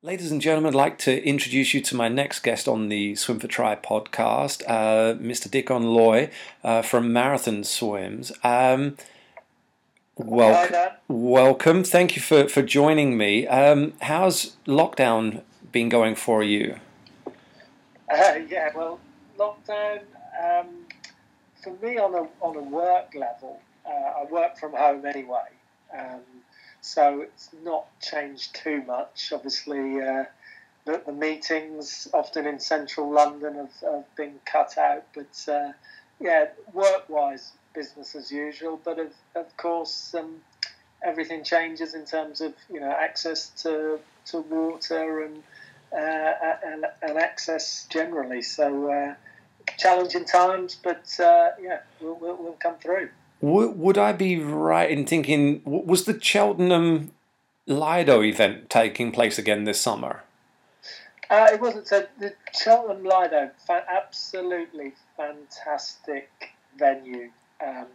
Ladies and gentlemen, I'd like to introduce you to my next guest on the Swim for Tri podcast, uh, Mr. Dickon Loy uh, from Marathon Swims. Um, welcome, welcome. Thank you for, for joining me. Um, how's lockdown been going for you? Uh, yeah, well, lockdown um, for me on a on a work level, uh, I work from home anyway. So it's not changed too much. Obviously, uh, the, the, meetings, often in central London, have, have been cut out. But uh, yeah, work wise, business as usual. But of, of course, um, everything changes in terms of you know access to, to water and, uh, and, and access generally. So uh, challenging times, but uh, yeah, we'll, we'll, we'll come through. Would, I be right in thinking was the Cheltenham Lido event taking place again this summer? Uh, it wasn't. So the Cheltenham Lido, fa- absolutely fantastic venue. Um,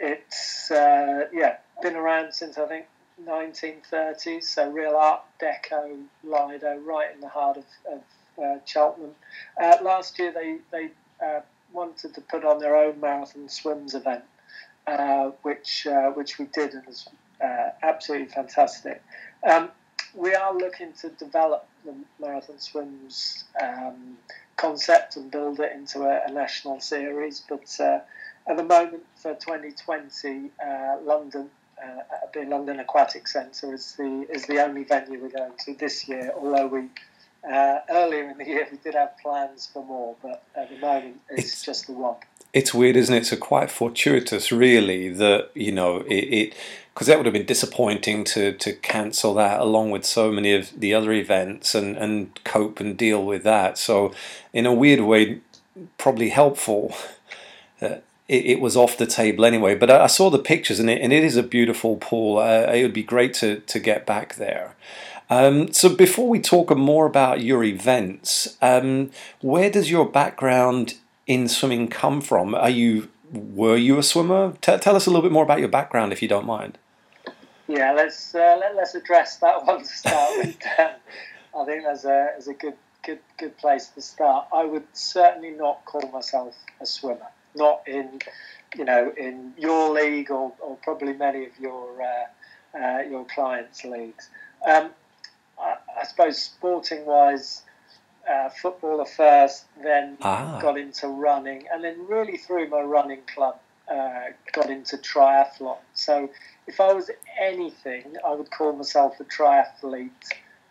it's uh, yeah been around since I think 1930s. So real Art Deco Lido, right in the heart of, of uh, Cheltenham. Uh, last year they they uh, wanted to put on their own marathon swims event. Uh, which uh, which we did and was uh, absolutely fantastic. Um, we are looking to develop the marathon swims um, concept and build it into a, a national series, but uh, at the moment for 2020, London. at the London Aquatic Centre is the is the only venue we're going to this year. Although we uh, earlier in the year, we did have plans for more, but at the moment, it's, it's, just the one it's weird, isn't it? So quite fortuitous, really, that you know it because that would have been disappointing to to cancel that along with so many of the other events and and cope and deal with that. So in a weird way, probably helpful. Uh, it, it, was off the table anyway, but I, I, saw the pictures and it, and it is a beautiful pool. Uh, it would be great to, to get back there. Um, so before we talk more about your events, um, where does your background in swimming come from? Are you were you a swimmer? T- tell us a little bit more about your background, if you don't mind. Yeah, let's uh, let, us address that one to start with. I think that's a, that's a good good good place to start. I would certainly not call myself a swimmer. Not in you know in your league or, or probably many of your uh, uh, your clients' leagues. Um, I, I suppose sporting wise, uh, footballer first, then ah. got into running, and then really through my running club uh, got into triathlon. So if I was anything, I would call myself a triathlete,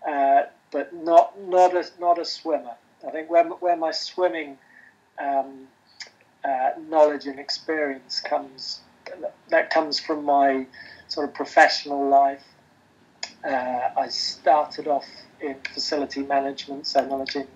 uh, but not not a not a swimmer. I think where where my swimming um, uh, knowledge and experience comes that comes from my sort of professional life. Uh, I started off in facility management, so managing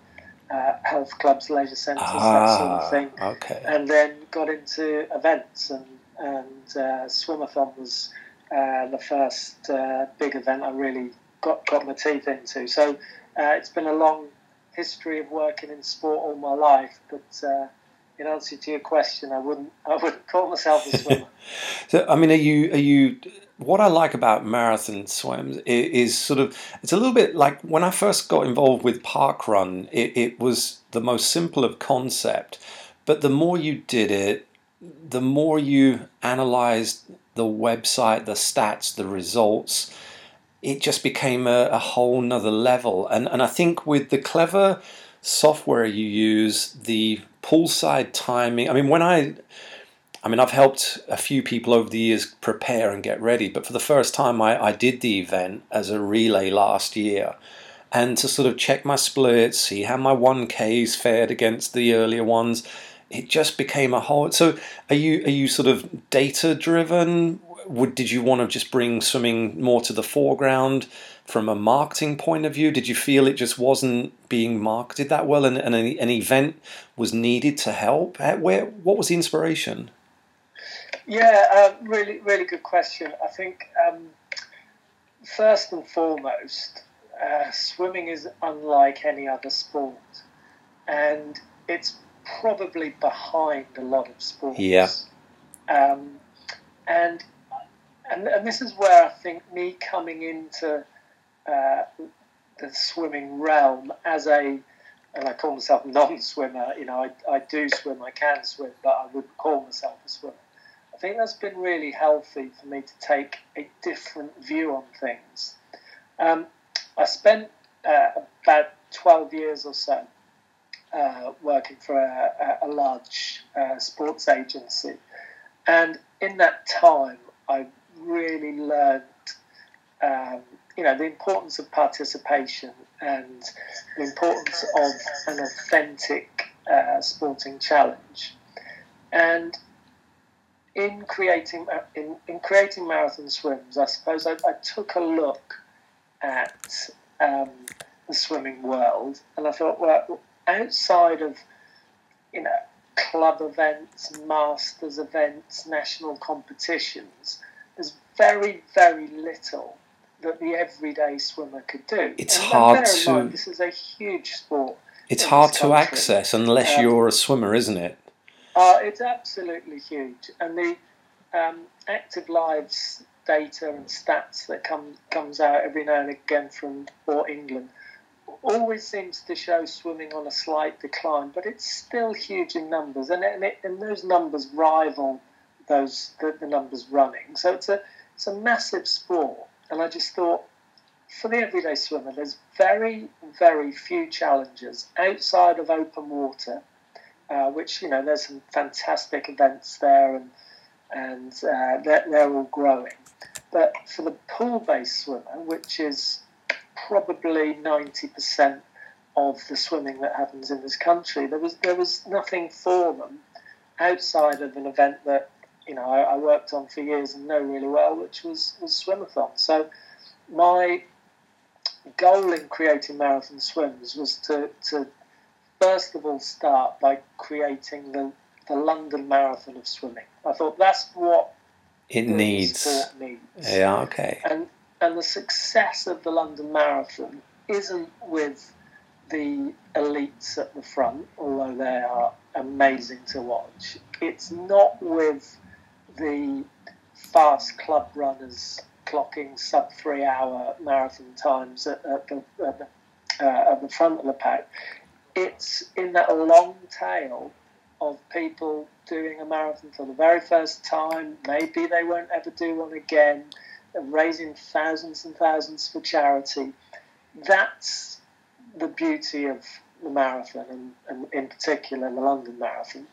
uh, health clubs, leisure centres, ah, that sort of thing. Okay. And then got into events, and and uh, Swimathon was uh, the first uh, big event I really got got my teeth into. So uh, it's been a long history of working in sport all my life, but uh, in answer to your question, I wouldn't I wouldn't call myself a swimmer. so I mean, are you are you? What I like about marathon swims is, is, sort of it's a little bit like when I first got involved with park run. It, it was the most simple of concept, but the more you did it, the more you analyzed the website, the stats, the results. It just became a, a whole nother level, and and I think with the clever software you use, the poolside timing. I mean, when I, I mean, I've helped a few people over the years prepare and get ready, but for the first time, I, I did the event as a relay last year. And to sort of check my splits, see how my 1Ks fared against the earlier ones, it just became a whole. So, are you are you sort of data driven? Would did you want to just bring swimming more to the foreground? from a marketing point of view? Did you feel it just wasn't being marketed that well, and, and an, event was needed to help? Where what was the inspiration? Yeah, uh, really, really good question. I think um, first and foremost, uh, swimming is unlike any other sport, and it's probably behind a lot of sports. Yeah. Um, and, and and this is where I think me coming into uh, the swimming realm as a and I call myself non-swimmer. You know, I, I do swim, I can swim, but I wouldn't call myself a swimmer. I think that's been really healthy for me to take a different view on things. Um, I spent uh, about 12 years or so uh, working for a, a large uh, sports agency. And in that time, I really learned, um, you know, the importance of participation and the importance of an authentic uh, sporting challenge. And in creating in, in creating marathon swims, I suppose I, I took a look at um, the swimming world, and I thought, well, outside of you know club events, masters events, national competitions, there's very very little that the everyday swimmer could do. It's and hard to. Mind, this is a huge sport. It's hard to access unless um, you're a swimmer, isn't it? Uh, it's absolutely huge, and the um, active lives data and stats that come comes out every now and again from Sport England always seems to show swimming on a slight decline, but it's still huge in numbers, and, and, it, and those numbers rival those the, the numbers running. So it's a it's a massive sport, and I just thought for the everyday swimmer, there's very very few challenges outside of open water, uh, which you know there's some fantastic events there, and and uh, they're, they're all growing. But for the pool-based swimmer, which is probably 90% of the swimming that happens in this country. There was there was nothing for them outside of an event that you know I, I worked on for years and know really well, which was was swimathon. So my goal in creating marathon swims was to, to first of all start by creating the, the London Marathon of swimming. I thought that's what it needs. needs. Yeah, okay. And and the success of the London Marathon isn't with the elites at the front, although they are amazing to watch. It's not with the fast club runners clocking sub three hour marathon times at, at the, at the, uh, at the front of the pack. It's in that long tail of people doing a marathon for the very first time. Maybe they won't ever do one again raising thousands and thousands for charity. That's the beauty of the marathon, and, and in particular the London Marathon,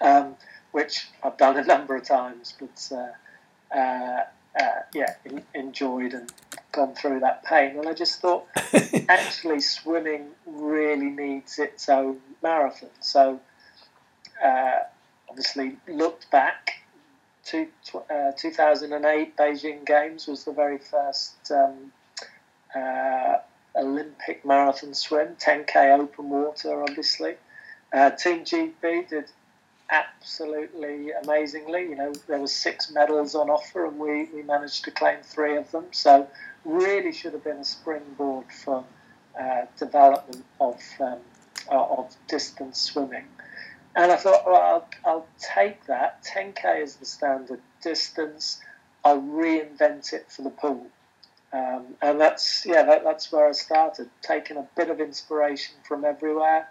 um, which I've done a number of times, but uh, uh, uh, yeah, in, enjoyed and gone through that pain. And I just thought, actually, swimming really needs its own marathon. So, uh, obviously, looked back two, uh, 2008 Beijing Games was the very first um, uh, Olympic marathon swim, 10k open water, obviously. Uh, Team GB did absolutely amazingly. You know, there was six medals on offer, and we, we managed to claim three of them. So, really should have been a springboard for uh, development of um, of distance swimming. And I thought, well, I'll, I'll take that. 10k is the standard distance. I'll reinvent it for the pool. Um, and that's yeah, that, that's where I started, taking a bit of inspiration from everywhere,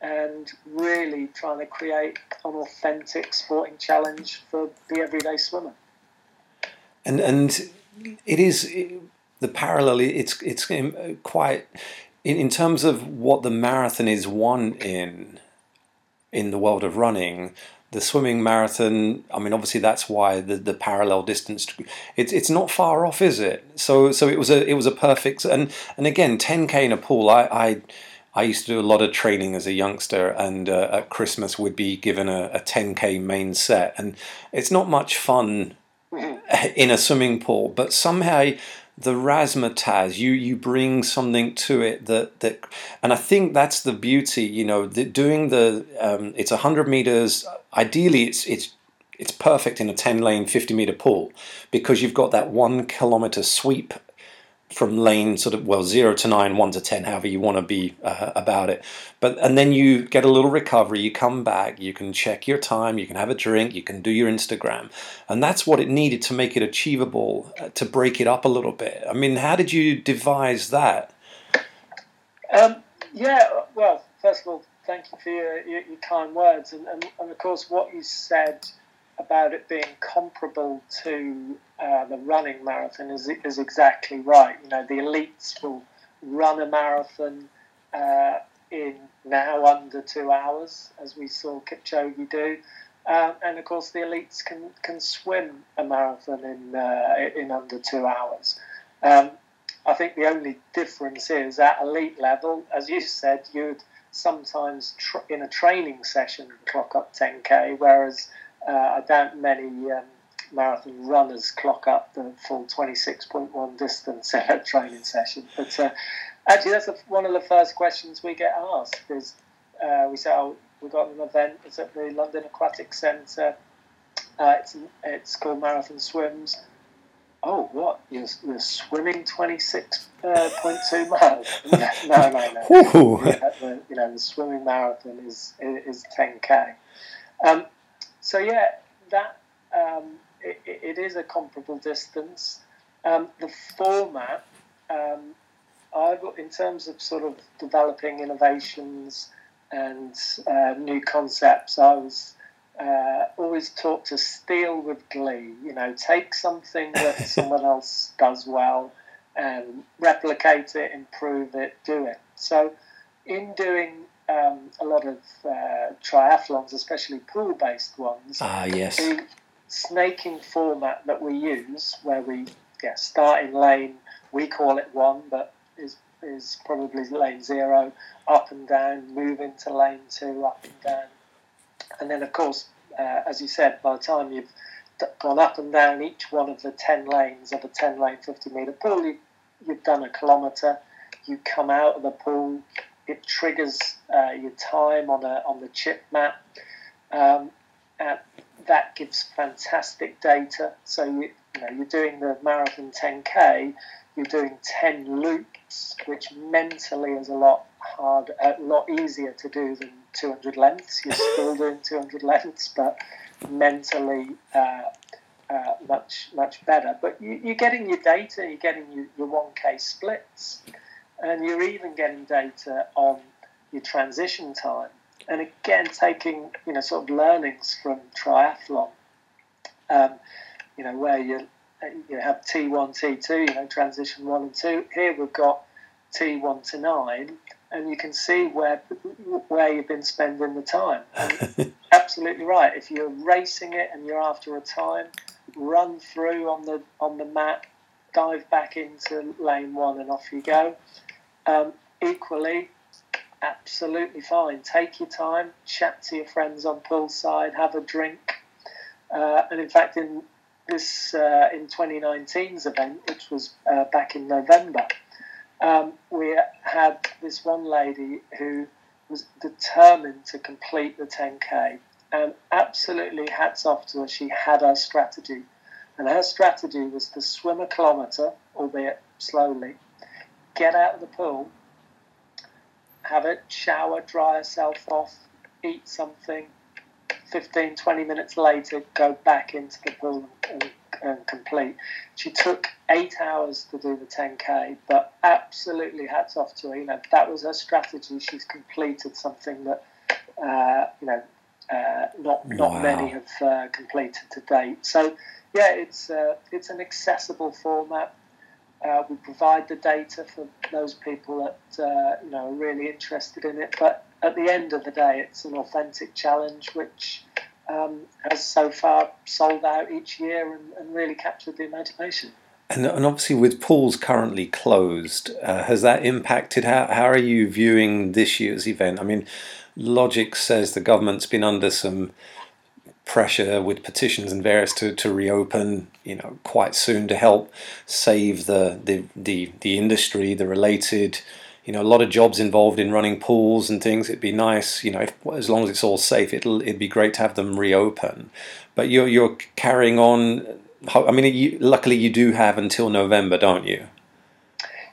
and really trying to create an authentic sporting challenge for the everyday swimmer. And and it is the parallel. It's it's quite in, in terms of what the marathon is one in in the world of running. The swimming marathon, I mean, obviously that's why the, the parallel distance. It's it's not far off, is it? So so it was a it was a perfect and and again 10k in a pool. I I, I used to do a lot of training as a youngster, and uh, at Christmas we'd be given a, a 10k main set, and it's not much fun in a swimming pool, but somehow the razzmatazz you you bring something to it that that and i think that's the beauty you know the, doing the um, it's 100 meters ideally it's it's it's perfect in a 10 lane 50 meter pool because you've got that one kilometer sweep from lane sort of well zero to nine, one to ten, however you want to be uh, about it. But and then you get a little recovery. You come back. You can check your time. You can have a drink. You can do your Instagram, and that's what it needed to make it achievable. Uh, to break it up a little bit. I mean, how did you devise that? Um, yeah, well, first of all, thank you for your, your, your kind words. And, and, and, of course, what you said about it being comparable to uh, the running marathon is, is exactly right. You know, the elites will run a marathon uh, in now under two hours, as we saw Kipchoge do. Um, and of course, the elites can, can swim a marathon in, uh, in under two hours. Um, I think the only difference is at elite level, as you said, you'd sometimes tr- in a training session clock up 10k, whereas I doubt many um, marathon runners clock up the full 26.1 distance in a training session. But uh, actually, that's a, one of the first questions we get asked is uh, we say, oh, we've got an event, it's at the London Aquatic Centre, uh, it's, it's called Marathon Swims oh, what? You're, you're swimming 26.2 uh, miles? no, no, no. Yeah, the, you know, the swimming marathon is, is 10K. Um, so, yeah, that um, it, it is a comparable distance. Um, the format, um, I, in terms of sort of developing innovations and uh, new concepts, I was uh, always taught to steal with glee. You know, take something that someone else does well and replicate it, improve it, do it. So, in doing um, a lot of uh, triathlons, especially pool-based ones, ah, yes. the snaking format that we use, where we yeah, start in lane, we call it one, but is is probably lane zero, up and down, move into lane two, up and down and then, of course, uh, as you said, by the time you've gone up and down each one of the 10 lanes of a 10 lane 50 metre pool, you, have done a kilometre, you come out of the pool, it triggers uh, your time on, a, on the chip map. Um, that gives fantastic data. So you, you know, you're doing the marathon 10k, you're doing 10 loops, which mentally is a lot hard, a lot easier to do than 200 lengths. You're still doing 200 lengths, but mentally uh, uh, much much better. But you, are getting your data, you're getting your, your 1K splits, and you're even getting data on your transition time. And again, taking you know sort of learnings from triathlon, um, you know where you you have T1, T2, you know transition one and two. Here we've got T1 to nine, and you can see where where you've been spending the time. absolutely right. If you're racing it and you're after a time, run through on the on the map, dive back into lane one, and off you go. Um, equally, absolutely fine. Take your time, chat to your friends on poolside, have a drink. Uh, and in fact, in this uh, in 2019's event, which was uh, back in November, um, we had this one lady who was determined to complete the 10k, and absolutely hats off to her. She had her strategy, and her strategy was to swim a kilometre, albeit slowly, get out of the pool, have a shower, dry herself off, eat something. 15, 20 minutes later, go back into the pool and and complete. She took eight hours to do the 10k, but absolutely hats off to her. You know, that was her strategy. She's completed something that uh, you know uh, not not wow. many have uh, completed to date. So yeah, it's uh, it's an accessible format. Uh, we provide the data for those people that uh, you know are really interested in it. But at the end of the day, it's an authentic challenge, which um, has so far sold out each year and, and really captured the imagination. And, and, obviously, with pools currently closed, uh, has that impacted? How, how are you viewing this year's event? I mean, Logic says the government's been under some pressure with petitions and various to, to reopen, you know, quite soon to help save the, the, the, the industry, the related you know a lot of jobs involved in running pools and things. It'd be nice, you know, if, as long as it's all safe. It'll it'd be great to have them reopen. But you're you're carrying on. I mean, you, luckily you do have until November, don't you?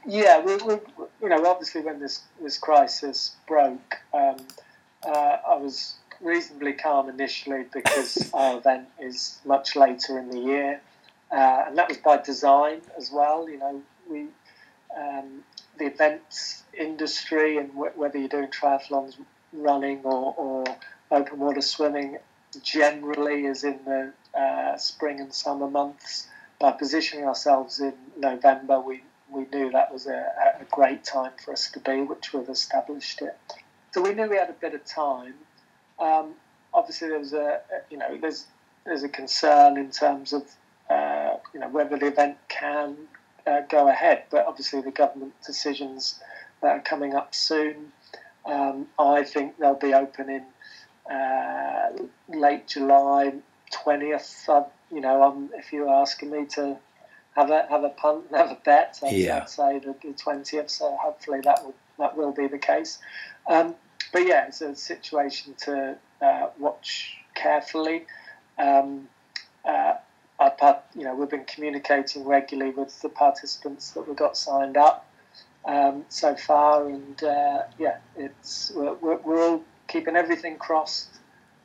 Yeah, we, we, you know, obviously when this this crisis broke, um, uh, I was reasonably calm initially because our event is much later in the year, uh, and that was by design as well. You know, we um, the events industry and w- whether you're doing triathlons, running, or, or open water swimming, generally is in the uh, spring and summer months. By positioning ourselves in November, we, we knew that was a, a great time for us to be, which we've established it. So we knew we had a bit of time. Um, obviously, there was a, you know, there's there's a concern in terms of uh, you know whether the event can uh, go ahead, but obviously the government decisions that are coming up soon. Um, I think they'll be opening uh, late July, twentieth. Uh, you know, um, if you're asking me to have a have a punt, have a bet, I'd, Yeah. I'd say the twentieth. So hopefully that will that will be the case. Um, but yeah, it's a situation to uh, watch carefully. Um, uh, part- you know, we've been communicating regularly with the participants that we got signed up um, so far, and uh, yeah, it's we're, we're, we're all keeping everything crossed.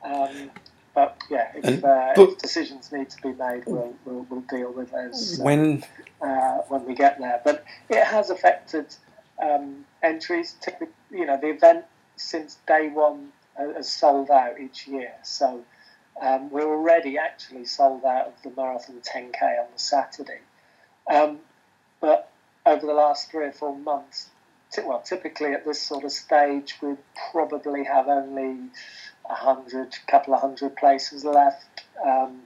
Um, but yeah, if, uh, but- if decisions need to be made, we'll, we'll, we'll deal with those uh, When uh, when we get there. But it has affected um, entries. Typically, you know, the event since day one uh, has sold out each year. So um, we're already actually sold out of the marathon 10k on the Saturday. Um, but over the last three or four months, well, typically at this sort of stage, we probably have only a hundred, couple of hundred places left. Um,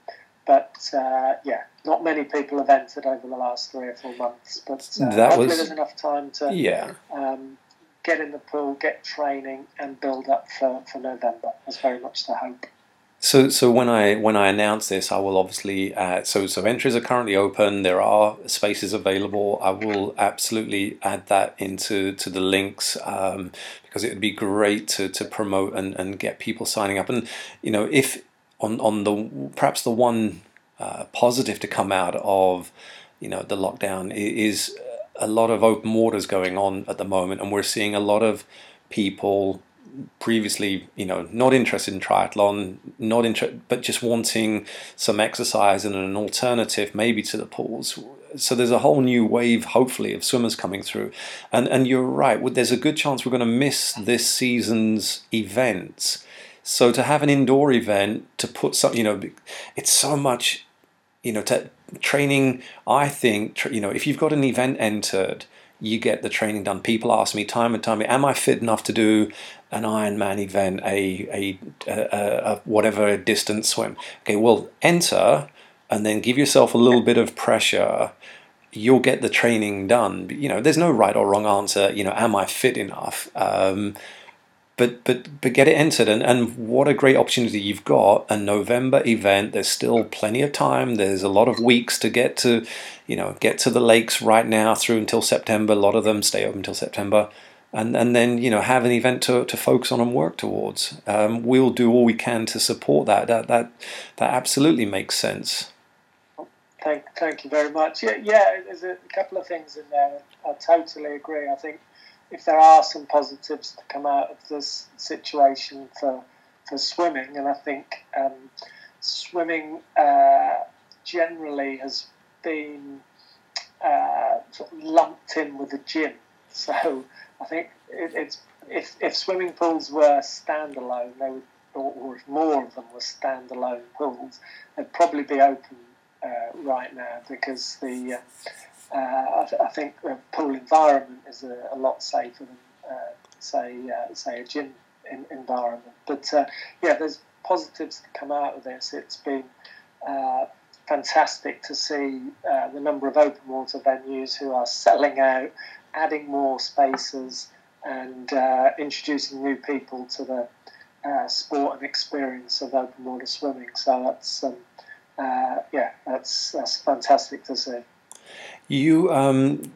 but uh, yeah, not many people have entered over the last three or four months. But uh, That hopefully was- there's enough time to yeah, um, get in the pool, get training, and build up for, for November. That's very much the hope. So, so when I when I announce this, I will obviously add. So, so entries are currently open. There are spaces available. I will absolutely add that into to the links um, because it would be great to to promote and, and get people signing up. And you know, if on on the perhaps the one uh, positive to come out of you know the lockdown is a lot of open waters going on at the moment, and we're seeing a lot of people previously, you know, not interested in triathlon, not inter- but just wanting some exercise and an alternative, maybe to the pools. So there's a whole new wave, hopefully, of swimmers coming through, and and you're right. There's a good chance we're going to miss this season's events. So to have an indoor event to put some, you know, it's so much, you know, to training. I think you know if you've got an event entered, you get the training done. People ask me time and time, am I fit enough to do an Ironman event, a a, a, a whatever distance swim? Okay, well, enter and then give yourself a little bit of pressure. You'll get the training done. You know, there's no right or wrong answer. You know, am I fit enough? Um, but but but get it entered and, and what a great opportunity you've got a november event there's still plenty of time there's a lot of weeks to get to you know get to the lakes right now through until september a lot of them stay open until september and and then you know have an event to, to focus on and work towards um, we'll do all we can to support that that that that absolutely makes sense Thank, thank you very much. Yeah, yeah. There's a couple of things in there. I totally agree. I think if there are some positives to come out of this situation for for swimming, and I think um, swimming uh, generally has been uh, sort of lumped in with the gym. So I think it, it's if if swimming pools were standalone, they would, or, if more of them were standalone pools, they'd probably be open uh, right now because the uh, uh, I, I think a pool environment is a, a lot safer than uh, say uh, say a gym in, environment. But uh, yeah, there's positives that come out of this. It's been uh, fantastic to see uh, the number of open water venues who are selling out, adding more spaces, and uh, introducing new people to the uh, sport and experience of open water swimming. So that's um, uh, yeah, that's that's fantastic to see. You um,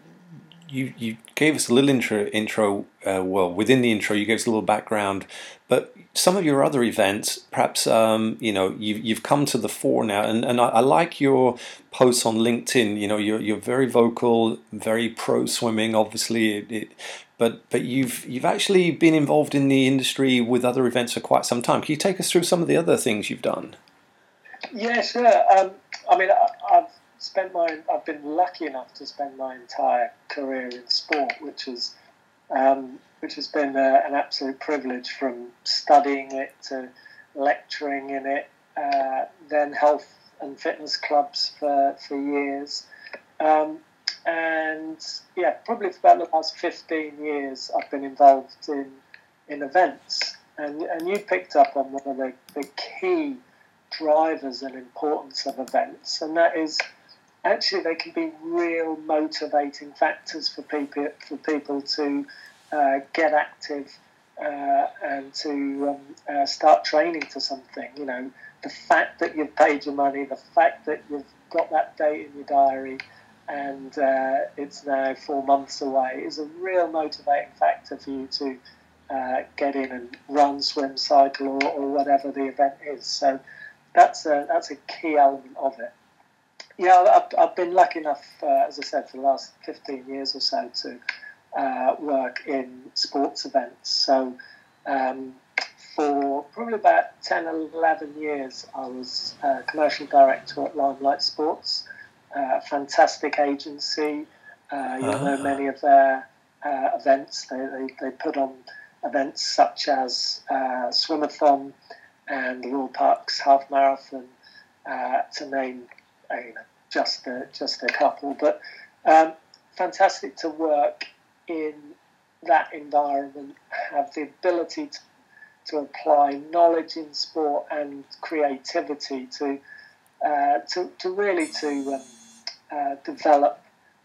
you you gave us a little intro. Intro. Uh, well, within the intro, you gave us a little background, but some of your other events, perhaps um, you know, you've you've come to the fore now, and, and I, I like your posts on LinkedIn. You know, you're you're very vocal, very pro swimming. Obviously, it, it, but but you've you've actually been involved in the industry with other events for quite some time. Can you take us through some of the other things you've done? Yeah, sure. Um, I mean, I, I've spent my I've been lucky enough to spend my entire career in sport, which is um, which has been uh, an absolute privilege from studying it to lecturing in it, uh, then health and fitness clubs for, for years. Um, and yeah, probably for about the past 15 years, I've been involved in, in events. And, and you picked up on one of the, the key drivers and importance of events, and that is actually they can be real motivating factors for people for people to uh, get active uh, and to um, uh, start training for something. You know, the fact that you've paid your money, the fact that you've got that date in your diary, and uh, it's now four months away is a real motivating factor for you to uh, get in and run, swim, cycle, or, or whatever the event is. So that's a, that's a key element of it. Yeah, I've, I've been lucky enough, uh, as I said, for the last 15 years or so to uh, work in sports events. So um, for probably about 10 11 years, I was uh, commercial director at Limelight Sports, uh, fantastic agency. Uh, you know ah. many of their uh, events. They, they, they, put on events such as uh, Swimathon and the Royal Parks Half Marathon, to name you know, just a, just a couple. But um, fantastic to work in that environment have the ability to, to apply knowledge in sport and creativity to uh, to, to really to um, uh, develop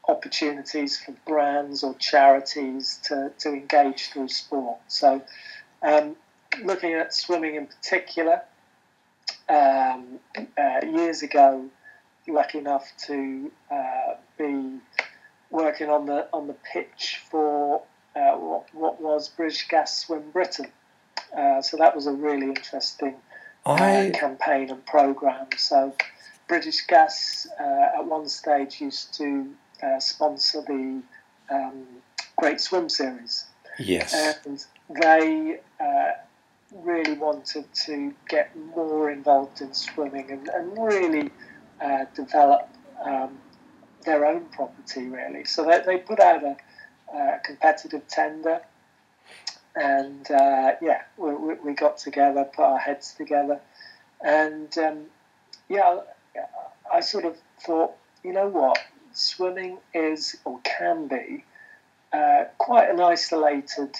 opportunities for brands or charities to, to engage through sport. So, um, looking at swimming in particular, um, uh, years ago, lucky enough to uh, be working on the on the pitch for uh, what, what was British Gas Swim Britain. Uh, so that was a really interesting uh, I... campaign and program. So British Gas uh, at one stage used to uh, sponsor the um, Great Swim Series. Yes, and they really wanted to get more involved in swimming and, and really develop. Um, their own property, really. So they, they put out a, a competitive tender, and uh, yeah, we, we, got together, put our heads together, and um, yeah, I sort of thought, you know what, swimming is or can be uh, quite an isolated.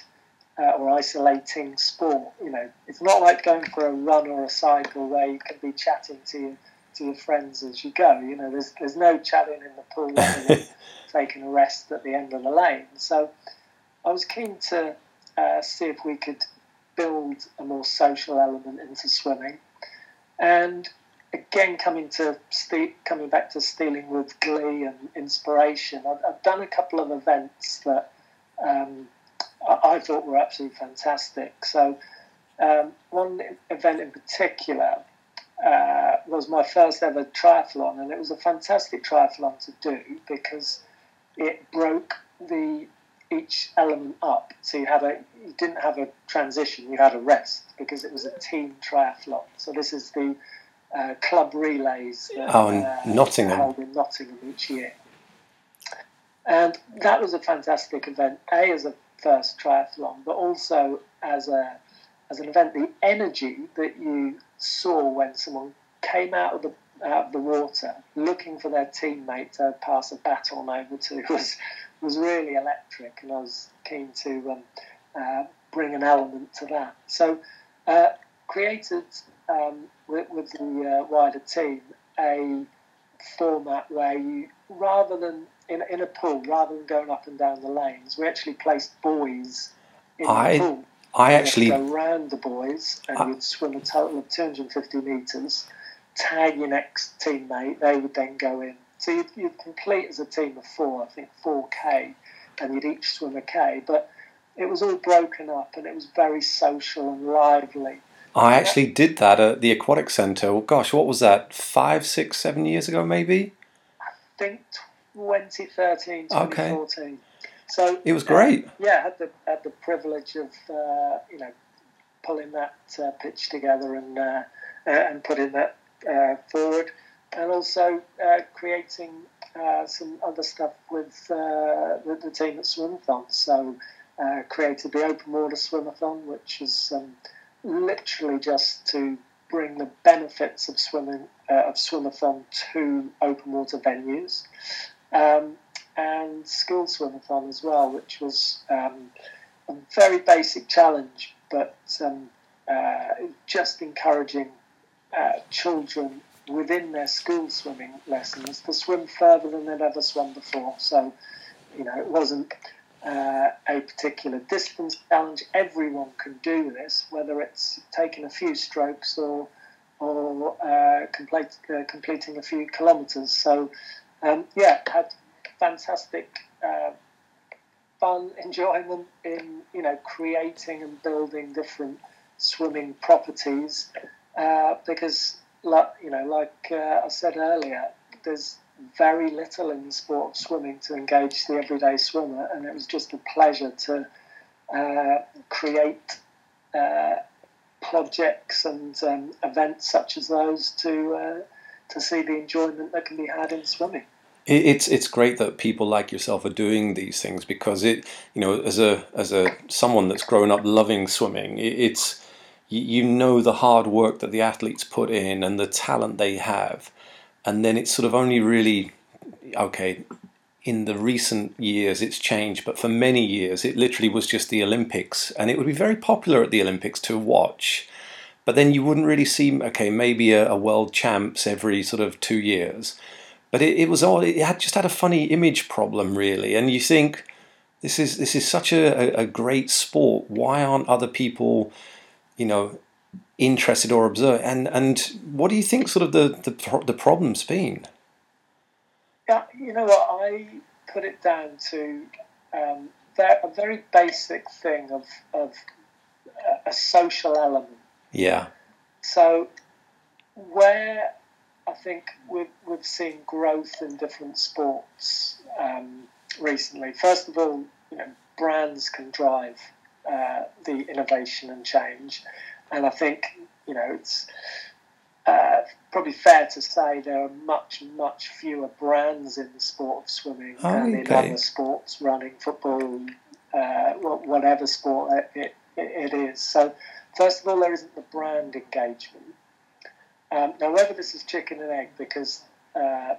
Uh, or isolating sport, you know, it's not like going for a run or a cycle where you can be chatting to to your friends as you go. You know, there's there's no chatting in the pool taking a rest at the end of the lane. So I was keen to uh, see if we could build a more social element into swimming, and again coming to coming back to stealing with glee and inspiration. I've, I've done a couple of events that um, I, I, thought were absolutely fantastic. So. Um, one event in particular uh, was my first ever triathlon, and it was a fantastic triathlon to do because it broke the each element up. So you had a you didn't have a transition, you had a rest because it was a team triathlon. So this is the uh, club relays that, oh, uh, Nottingham. held in Nottingham each year. And that was a fantastic event, A, as a first triathlon, but also as a as an event, the energy that you saw when someone came out of the out of the water looking for their teammate to pass a baton over to was was really electric, and I was keen to um, uh, bring an element to that. So, uh, created um, with, with, the uh, wider team a format where you, rather than in, in a pool, rather than going up and down the lanes, we actually placed buoys in I, the pool. I actually go around the buoys and I, you'd swim a total of 250 metres, tag your next teammate, they would then go in. So you'd, you'd complete as a team of four, I think 4K, and you'd each swim a K. But it was all broken up and it was very social and lively. I actually did that at the Aquatic Centre. Well, gosh, what was that? Five, six, seven years ago, maybe? I think 2013, 2014. Okay. So it was great. Uh, yeah, had the had the privilege of uh, you know pulling that uh, pitch together and uh, uh, and putting that forward. and also uh, creating uh, some other stuff with uh, the, the, team at Swimathon. So uh, created the Open Water Swimathon, which is um, literally just to bring the benefits of swimming uh, of swimathon to open water venues, um, and school swimathon as well, which was um, a very basic challenge, but um, uh, just encouraging uh, children within their school swimming lessons to swim further than they'd ever swum before. So, you know, it wasn't uh, a particular distance challenge. Everyone can do this, whether it's taking a few strokes or or uh, complete, uh, completing a few kilometres. So, um, yeah, had fantastic uh, fun, enjoyment in you know creating and building different swimming properties uh, because, you know, like uh, I said earlier, there's very little in the sport of swimming to engage the everyday swimmer, and it was just a pleasure to uh, create uh, projects and um, events such as those to uh, to see the enjoyment that can be had in swimming. It's it's great that people like yourself are doing these things because it you know as a as a someone that's grown up loving swimming, it's you know the hard work that the athletes put in and the talent they have. And then it's sort of only really okay in the recent years it's changed but for many years it literally was just the olympics. And it would be very popular at the olympics to watch. But then you wouldn't really see okay maybe a, a world champs every sort of two years. But it, it was all it had just had a funny image problem really. And you think this is this is such a, a great sport. Why aren't other people you know interested or observe. And and what do you think sort of the the, the problem's been? Yeah, you know what I put it down to um, a very basic thing of of a social element. Yeah. So where I think we've, we've seen growth in different sports um, recently. First of all, you know, brands can drive uh, the innovation and change. And I think, you know, it's uh, probably fair to say there are much, much fewer brands in the sport of swimming oh, than in other sports, running, football, uh, whatever sport it, it, it is. So, first of all, there isn't the brand engagement. Um, now, whether this is chicken and egg, because uh,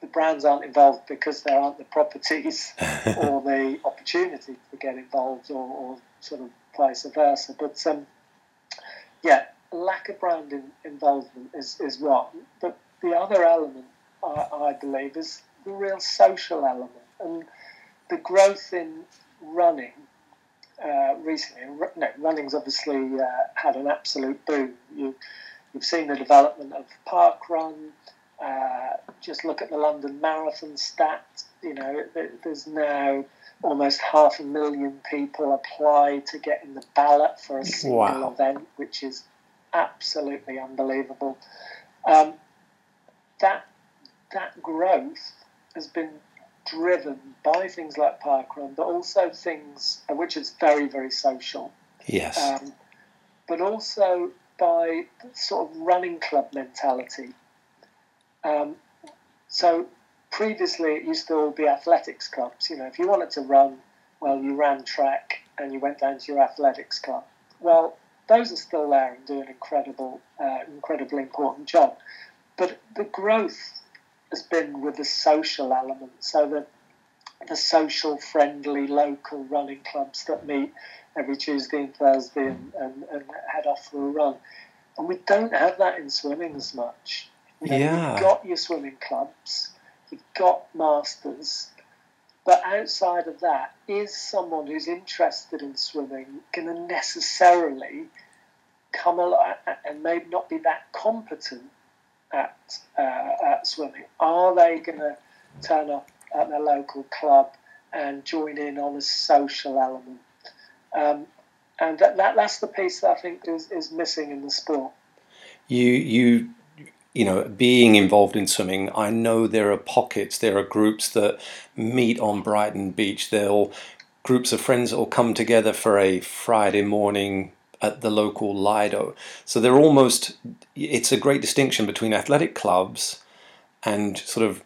the brands aren't involved because there aren't the properties or the opportunity to get involved, or, or sort of vice versa. But um, yeah, lack of brand in, involvement is, is one. But the other element, I, I believe, is the real social element. And the growth in running uh, recently, no, running's obviously uh, had an absolute boom. You, you've seen the development of parkrun. Uh, just look at the London Marathon stat. You know, there's now almost half a million people apply to get in the ballot for a single wow. event, which is absolutely unbelievable. Um, that that growth has been driven by things like parkrun, but also things which is very very social. Yes. Um, but also by sort of running club mentality. Um, so previously it used to all be athletics clubs. You know, if you wanted to run, well, you ran track and you went down to your athletics club. Well, those are still there and do an incredible, uh, incredibly important job. But the growth has been with the social element, so that the social friendly local running clubs that meet every Tuesday and Thursday and, and, and head off for a run. And we don't have that in swimming as much. You know, yeah. You've got your swimming clubs, you've got masters, but outside of that, is someone who's interested in swimming going to necessarily come along and maybe not be that competent at, uh, at swimming? Are they going to turn up at their local club and join in on a social element? Um, and that, that, that's the piece that I think is, is missing in the sport. You you you know, being involved in swimming, I know there are pockets, there are groups that meet on Brighton Beach. They'll groups of friends that will come together for a Friday morning at the local Lido. So they're almost, it's a great distinction between athletic clubs and sort of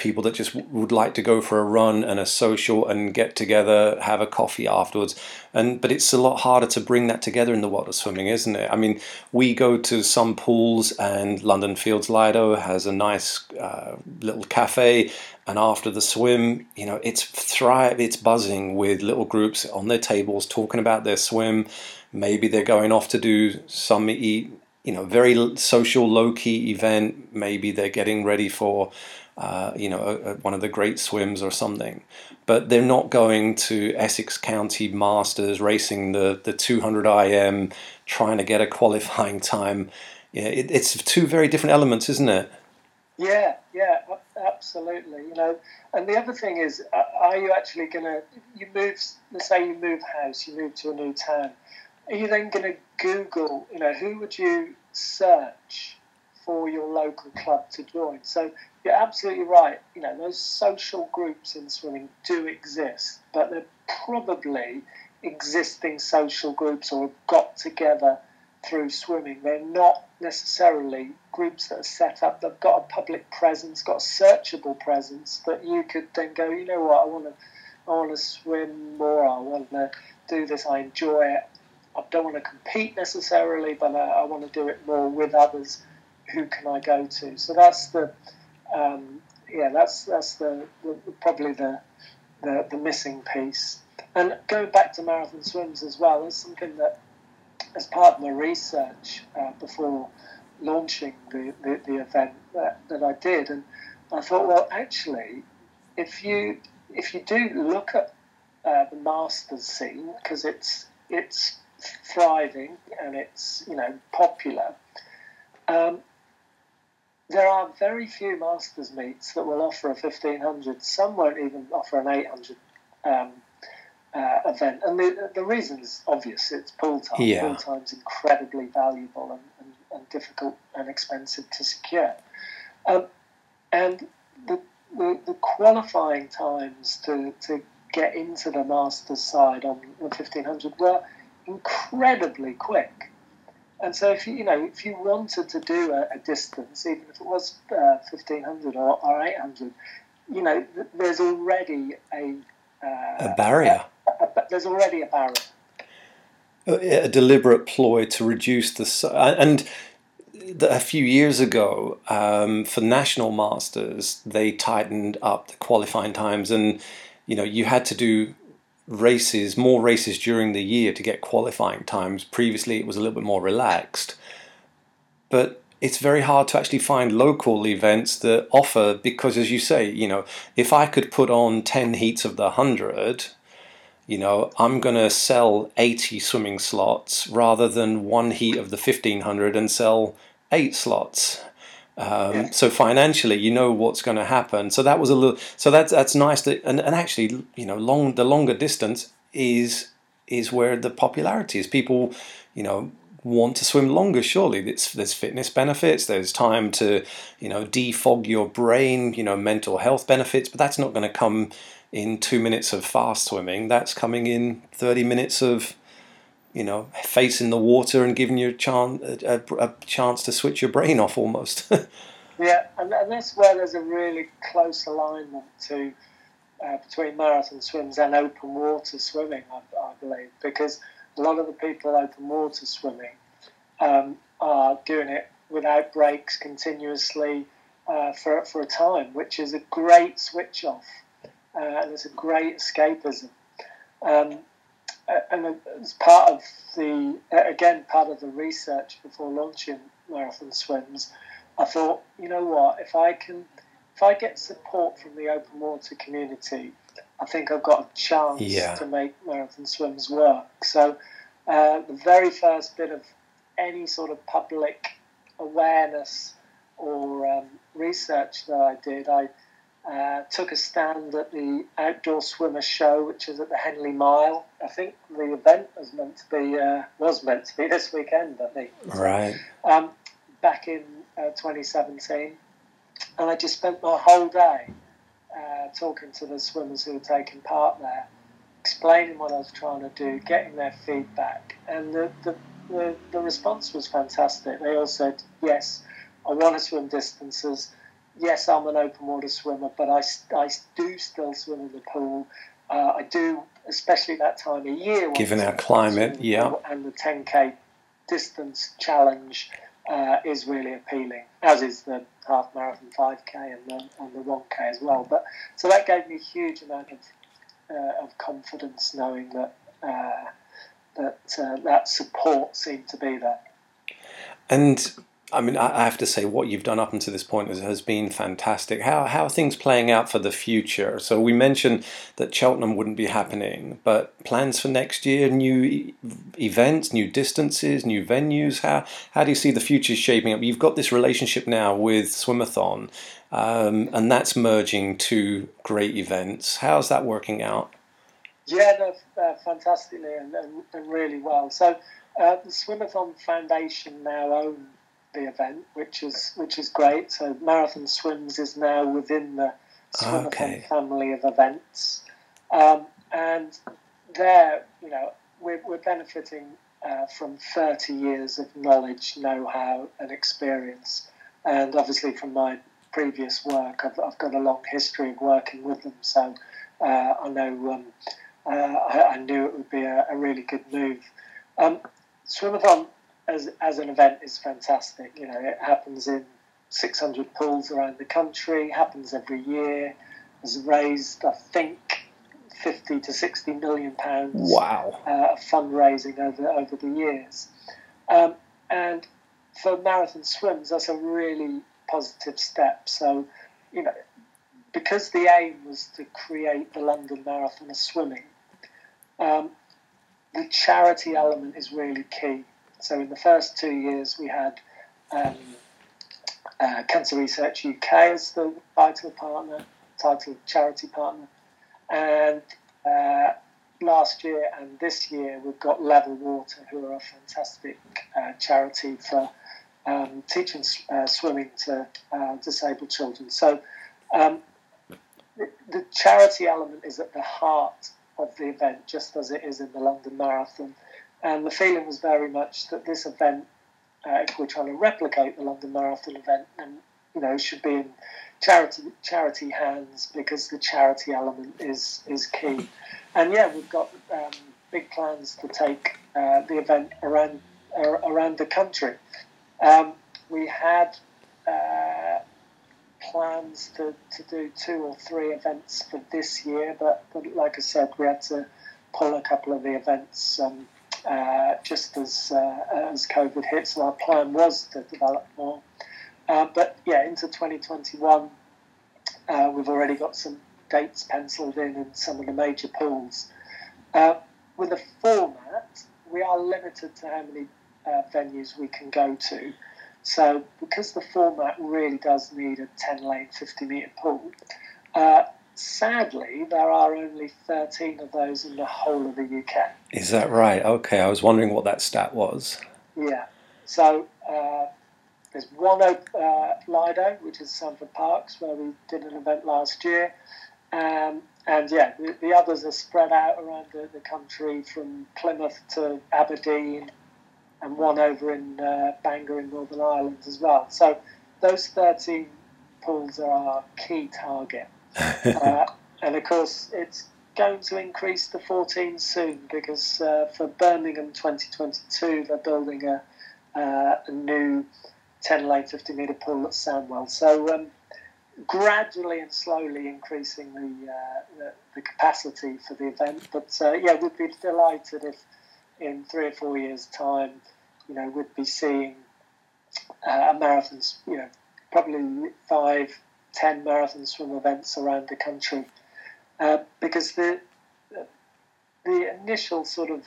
people that just would like to go for a run and a social and get together, have a coffee afterwards. And but it's a lot harder to bring that together in the water swimming, isn't it? I mean, we go to some pools, and London Fields Lido has a nice uh, little cafe. And after the swim, you know, it's thrive, it's buzzing with little groups on their tables talking about their swim. Maybe they're going off to do some eat, you know, very social, low key event. Maybe they're getting ready for uh, you know, a, a, one of the great swims or something. But they're not going to Essex County Masters racing the, the 200 IM, trying to get a qualifying time. Yeah, it, it's two very different elements, isn't it? Yeah, yeah, absolutely. You know, and the other thing is, are you actually going to? You move. Let's say you move house, you move to a new town. Are you then going to Google? You know, who would you search for your local club to join? So you're absolutely right. You know, those social groups in swimming do exist, but they're probably existing social groups or got together through swimming. They're not necessarily groups that are set up. They've got a public presence, got a searchable presence that you could then go. You know what? I want to, I want to swim more. I want to do this. I enjoy it. I don't want to compete necessarily, but I, I want to do it more with others. Who can I go to? So that's the um, yeah, that's that's the, the probably the, the, the missing piece. And going back to marathon swims as well, is something that, as part of my research uh, before launching the, the, the, event that, that I did, and I thought, well, actually, if you if you do look at uh, the masters scene because it's it's thriving and it's you know popular. Um, there are very few masters meets that will offer a 1500. Some won't even offer an 800 um, uh, event. And the, the reason is obvious it's pool time. Yeah. Pool is incredibly valuable and, and, and, difficult and expensive to secure. Um, and the, the, the, qualifying times to, to get into the masters side on the 1500 were incredibly quick. And so, if you you know if you wanted to do a, a distance, even if it was uh, fifteen hundred or, or eight hundred, you know, th- there's already a uh, a barrier. A, a, there's already a barrier. A, a deliberate ploy to reduce the and a few years ago um, for national masters they tightened up the qualifying times and you know you had to do races, more races during the year to get qualifying times. Previously, it was a little bit more relaxed. But it's very hard to actually find local events that offer, because as you say, you know, if I could put on 10 heats of the 100, you know, I'm going to sell 80 swimming slots rather than one heat of the 1500 and sell eight slots. Um, yeah. So financially, you know what's going to happen. So that was a little. So that's that's nice. That and, and actually, you know, long the longer distance is is where the popularity is. People, you know, want to swim longer. Surely, it's, there's fitness benefits. There's time to, you know, defog your brain. You know, mental health benefits. But that's not going to come in two minutes of fast swimming. That's coming in thirty minutes of you know, facing the water and giving you a chance, a, a chance to switch your brain off almost. yeah, and, and that's where there's a really close alignment to uh, between marathon swims and open water swimming, I, I, believe, because a lot of the people open water swimming um, are doing it without breaks continuously uh, for, for a time, which is a great switch off uh, and it's a great escapism. Um, and as part of the again part of the research before launching marathon swims, I thought, you know what, if I can, if I get support from the open water community, I think I've got a chance yeah. to make marathon swims work. So uh, the very first bit of any sort of public awareness or um, research that I did, I uh, took a stand at the Outdoor Swimmer Show, which is at the Henley Mile. I think the event was meant to be uh, was meant to be this weekend. I think. Right. Um, back in uh, 2017, and I just spent my whole day uh, talking to the swimmers who were taking part there, explaining what I was trying to do, getting their feedback, and the the, the, the response was fantastic. They all said, "Yes, I want to swim distances." Yes, I'm an open water swimmer, but I, I do still swim in the pool. Uh, I do, especially that time of year. Given our climate, yeah. And the 10k distance challenge uh, is really appealing, as is the half marathon 5k and the, and the 1k as well. But so that gave me a huge amount of, uh, of confidence knowing that uh, that uh, that support seemed to be there. And I mean, I have to say, what you've done up until this point has, has, been fantastic. How, how are things playing out for the future? So, we mentioned that Cheltenham wouldn't be happening, but plans for next year, new events, new distances, new venues. How, how do you see the future shaping up? You've got this relationship now with Swimathon, um, and that's merging two great events. How's that working out? Yeah, no, uh, fantastically and, and, and, really well. So, uh, the Swimathon Foundation now owns the event, which is which is great. So Marathon Swims is now within the Swimathon okay. family of events, um, and there, you know, we're, we're benefiting uh, from 30 years of knowledge, know-how, and experience, and obviously from my previous work, I've, I've got a long history of working with them, so uh, I know um, uh, I, I, knew it would be a, a really good move. Um, Swimathon as, as an event is fantastic. You know, it happens in 600 pools around the country, happens every year, has raised, I think, 50 to 60 million pounds wow. Uh, fundraising over, over the years. Um, and for marathon swims, that's a really positive step. So, you know, because the aim was to create the London Marathon of swimming, um, the charity element is really key. So in the first two years, we had um, uh, Cancer Research UK as the title partner, title charity partner, and uh, last year and this year we've got Level Water, who are a fantastic uh, charity for um, teaching uh, swimming to uh, disabled children. So um, the charity element is at the heart of the event, just as it is in the London Marathon. And the feeling was very much that this event, uh, if we're trying to replicate the London Marathon event, then you know should be in charity charity hands because the charity element is is key. And yeah, we've got um, big plans to take uh, the event around uh, around the country. Um, we had uh, plans to, to do two or three events for this year, but, but like I said, we had to pull a couple of the events um, uh, just as uh, as COVID hit. So our plan was to develop more. Uh, but yeah, into 2021, uh, we've already got some dates penciled in in some of the major pools. Uh, with the format, we are limited to how many uh, venues we can go to. So because the format really does need a 10 lane, 50 metre pool, sadly, there are only 13 of those in the whole of the UK. Is that right? Okay, I was wondering what that stat was. Yeah. So uh, there's one uh, Lido, which is Sandford Parks, where we did an event last year. Um, and yeah, the, the, others are spread out around the, the, country from Plymouth to Aberdeen and one over in uh, Bangor in Northern Ireland as well. So those 13 pools are our key target. Uh, and of course, it's going to increase to 14 soon because uh, for Birmingham 2022, they're building a, uh, a new 10 lane 50 metre pool at Sandwell. So, um, gradually and slowly increasing the, uh, the, the, capacity for the event. But uh, yeah, we'd be delighted if in three or four years' time, you know, we'd be seeing uh, a marathon, you know, probably five, 10 marathons from events around the country. Uh, because the, the initial sort of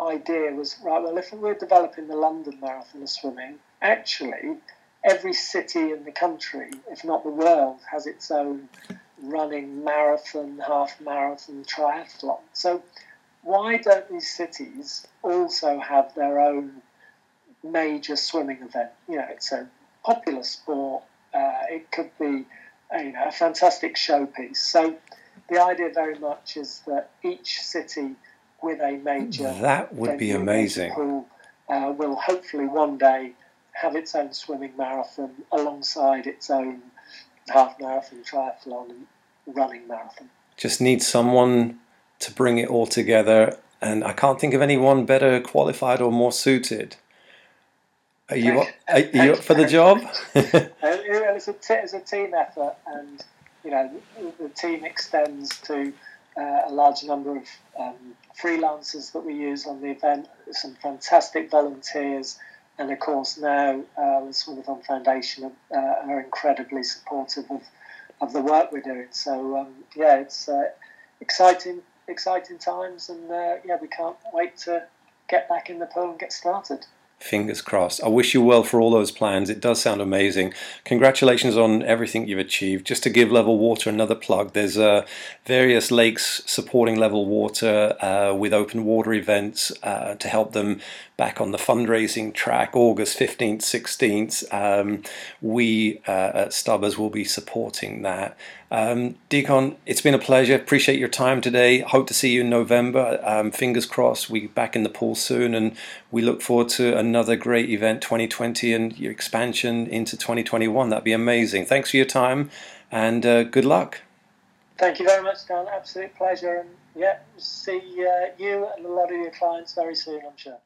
idea was right, well, if we're developing the London Marathon of swimming, actually, every city in the country, if not the world, has its own running marathon, half marathon, triathlon. So, why don't these cities also have their own major swimming event? You know, it's a popular sport uh, it could be you know, a fantastic showpiece. So the idea very much is that each city with a major that would be amazing pool uh, will hopefully one day have its own swimming marathon alongside its own half marathon, triathlon, and running marathon. Just need someone to bring it all together, and I can't think of anyone better qualified or more suited. Are you up, are you up for the job? it's, a t- it's a team effort, and you know the team extends to uh, a large number of um, freelancers that we use on the event. Some fantastic volunteers, and of course now uh, the Swimathon Foundation are, uh, are, incredibly supportive of, of the work we're doing. So um, yeah, it's uh, exciting, exciting times, and uh, yeah, we can't wait to get back in the pool and get started. Fingers crossed. I wish you well for all those plans. It does sound amazing. Congratulations on everything you've achieved. Just to give Level Water another plug, there's uh, various lakes supporting Level Water uh, with open water events uh, to help them back on the fundraising track. August 15th, 16th, um, we uh, at Stubbers will be supporting that. Um, Deacon, it's been a pleasure. Appreciate your time today. Hope to see you in November. Um, fingers crossed, we back in the pool soon, and we look forward to another great event 2020 and your expansion into 2021. That'd be amazing. Thanks for your time, and uh, good luck. Thank you very much, Dan. Absolute pleasure, and yeah, see uh, you and a lot of your clients very soon, I'm sure.